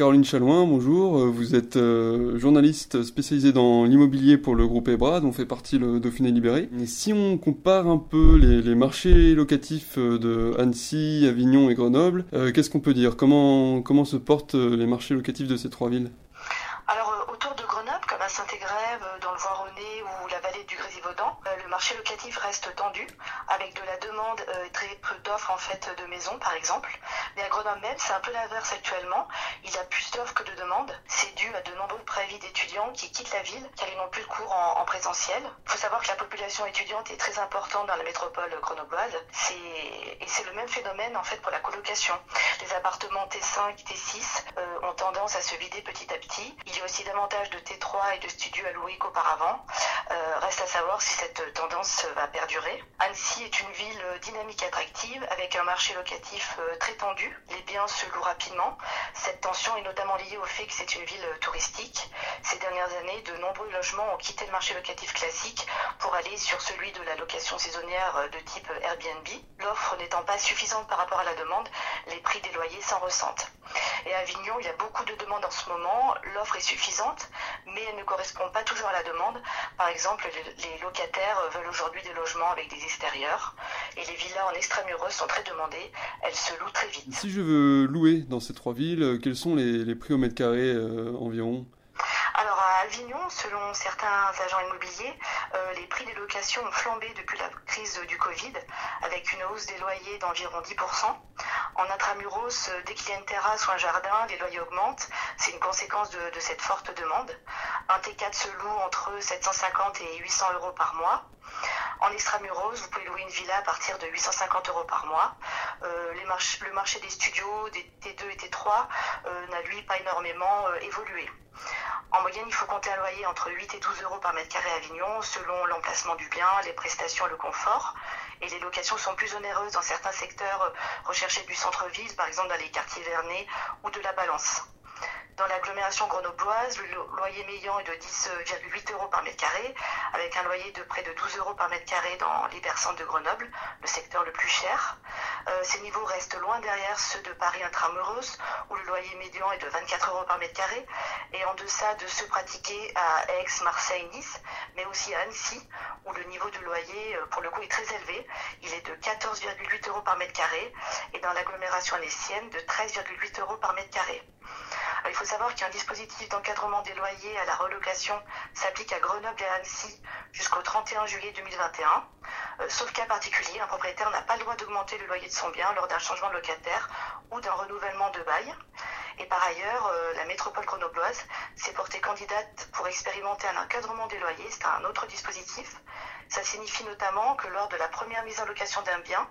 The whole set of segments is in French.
Caroline Chalouin, bonjour. Euh, Vous êtes euh, journaliste spécialisée dans l'immobilier pour le groupe EBRA, dont fait partie le Dauphiné Libéré. Si on compare un peu les, marchés locatifs euh, de Annecy, Avignon et Grenoble, qu'est-ce qu'on peut dire? Comment, se portent les marchés locatifs de ces trois villes? Alors, autour de Grenoble, comme à Saint-Égrève, dans le Voironnais ou la vallée du Grésivaudan, le marché locatif reste tendu, avec de la demande très peu d'offres en fait de maisons, par exemple. Mais à Grenoble même, c'est un peu l'inverse actuellement. Il y a plus d'offres que de demandes. C'est dû à de nombreux préavis d'étudiants qui quittent la ville car ils n'ont plus le cours en, en présentiel. Il faut savoir que la population étudiante est très importante dans la métropole grenobloise. Et c'est le même phénomène en fait pour la colocation. Les appartements T5, T6 euh, ont tendance à se vider petit à petit. Il y a aussi davantage de T3 et de studios à louer qu'auparavant. Euh, reste à savoir si cette tendance va perdurer. Annecy est une ville euh, dynamique et attractive avec un marché locatif euh, très tendu. Les biens se louent rapidement. Cette tension est notamment liée au fait que c'est une ville euh, touristique. Ces dernières années, de nombreux logements ont quitté le marché locatif classique pour aller sur celui de la location saisonnière euh, de type Airbnb. L'offre n'étant pas suffisante par rapport à la demande, les prix des loyers s'en ressentent. Et à Avignon, il y a beaucoup de demandes en ce moment. L'offre est suffisante, mais elle ne correspond pas toujours à la demande. Par exemple, les, locataires veulent aujourd'hui des logements avec des extérieurs. Et les villas en extramuros sont très demandées. Elles se louent très vite. Si je veux louer dans ces trois villes, quels sont les, les prix au mètre carré euh, environ? Alors à Avignon, selon certains agents immobiliers, euh, les prix des locations ont flambé depuis la crise du Covid, avec une hausse des loyers d'environ 10%. En intramuros, euh, dès qu'il y a une terrasse ou un jardin, les loyers augmentent. C'est une conséquence de, cette forte demande. Un T4 se loue entre 750 et 800 euros par mois. En extramuros, vous pouvez louer une villa à partir de 850 euros par mois. Euh, le marché des studios, des T2 et T3, euh, n'a lui pas énormément évolué. En moyenne, il faut compter un loyer entre 8 et 12 euros par mètre carré à Avignon, selon l'emplacement du bien, les prestations le confort. Et les locations sont plus onéreuses dans certains secteurs euh, recherchés du centre-ville, par exemple dans les quartiers vernés ou de la Balance. Dans l'agglomération grenobloise, le lo- loyer médian est de 10,8 euros par mètre carré, avec un loyer de près de 12 euros par mètre carré dans l'hypercentre de Grenoble, le secteur le plus cher. Euh, ces niveaux restent loin derrière ceux de Paris intramuros, où le loyer médian est de 24 euros par mètre carré, et en deçà de ceux pratiqués à Aix, Marseille, Nice, mais aussi à Annecy, où le niveau de loyer, euh, pour le coup, est très élevé. Il est de 14,8 euros par mètre carré, et dans l'agglomération annécienne, de 13,8 euros par mètre carré. Il faut savoir qu'un dispositif d'encadrement des loyers à la relocation s'applique à Grenoble et à Annecy jusqu'au 31 juillet 2021. Euh, sauf cas particulier, un propriétaire n'a pas le droit d'augmenter le loyer de son bien lors d'un changement de locataire ou d'un renouvellement de bail. Et par ailleurs, euh, la métropole grenobloise s'est portée candidate pour expérimenter un encadrement des loyers. C'est un autre dispositif. Ça signifie notamment que lors de la première mise en location d'un bien,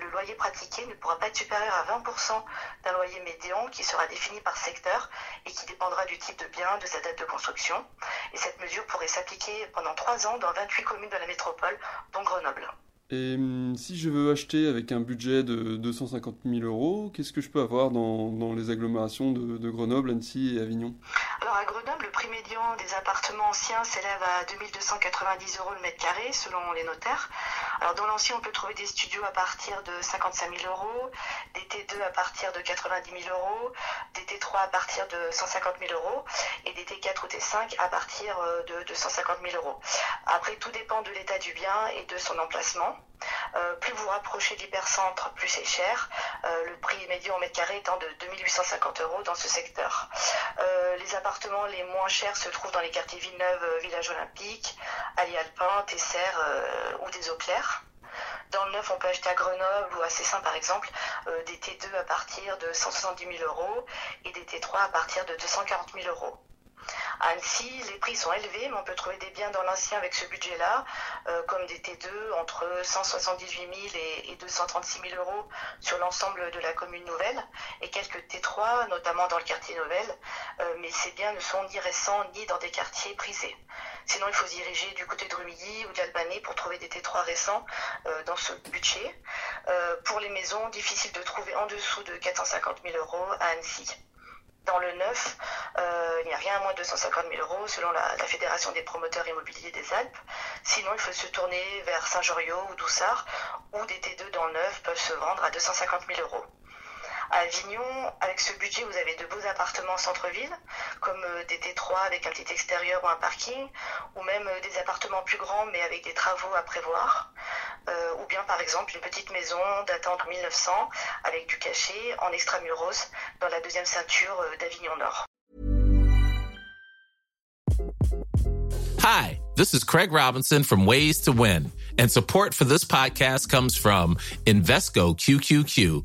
le loyer pratiqué ne pourra pas être supérieur à 20% d'un loyer médian qui sera défini par secteur et qui dépendra du type de bien, de sa date de construction. Et cette mesure pourrait s'appliquer pendant trois ans dans 28 communes de la métropole, dont Grenoble. Et hum, si je veux acheter avec un budget de 250 000 euros, qu'est-ce que je peux avoir dans, les agglomérations de, de Grenoble, Annecy et Avignon? Alors à Grenoble, le prix médian des appartements anciens s'élève à 2290 euros le mètre carré selon les notaires. Alors dans l'ancien, on peut trouver des studios à partir de 55 000 euros, des T2 à partir de 90 000 euros, des T3 à partir de 150 000 euros et des T4 ou T5 à partir euh, de, de 150 000 euros. Après, tout dépend de l'état du bien et de son emplacement. Euh, plus vous rapprochez d'hypercentre, plus c'est cher. Euh, le prix médian au mètre carré étant de 2850 euros dans ce secteur. Euh, les appartements les moins chers se trouvent dans les quartiers Villeneuve, Village Olympique, Allier Alpin, Tesser euh, ou des Eaux Claires. Dans le neuf, on peut acheter à Grenoble ou à Cessin par exemple des T2 à partir de 170 000 euros et des T3 à partir de 240 000 euros. À Annecy, les prix sont élevés, mais on peut trouver des biens dans l'ancien avec ce budget-là, euh, comme des T2 entre 178 000 et 236 000 euros sur l'ensemble de la commune nouvelle, et quelques T3, notamment dans le quartier Novel, euh, mais ces biens ne sont ni récents ni dans des quartiers prisés. Sinon, il faut se diriger du côté de Rumilly ou d'Albanais pour trouver des T3 récents euh, dans ce budget. pour les maisons, difficile de trouver en dessous de 450 000 euros à Annecy. Dans le neuf, euh, il n'y a rien à moins de 250 000 euros selon la, Fédération des promoteurs immobiliers des Alpes. Sinon, il faut se tourner vers Saint-Joriot ou Doussard, où des T2 dans le neuf peuvent se vendre à 250 000 euros. À Avignon, avec ce budget, vous avez de beaux appartements centre-ville, comme euh, des T3 avec un petit extérieur ou un parking, ou même euh, des appartements plus grands mais avec des travaux à prévoir. Euh, ou bien par exemple une petite maison datant de 1900 avec du cachet en extramuros dans la deuxième ceinture euh, d'Avignon Nord. Hi, this is Craig Robinson from Ways to Win, and support for this podcast comes from Invesco QQQ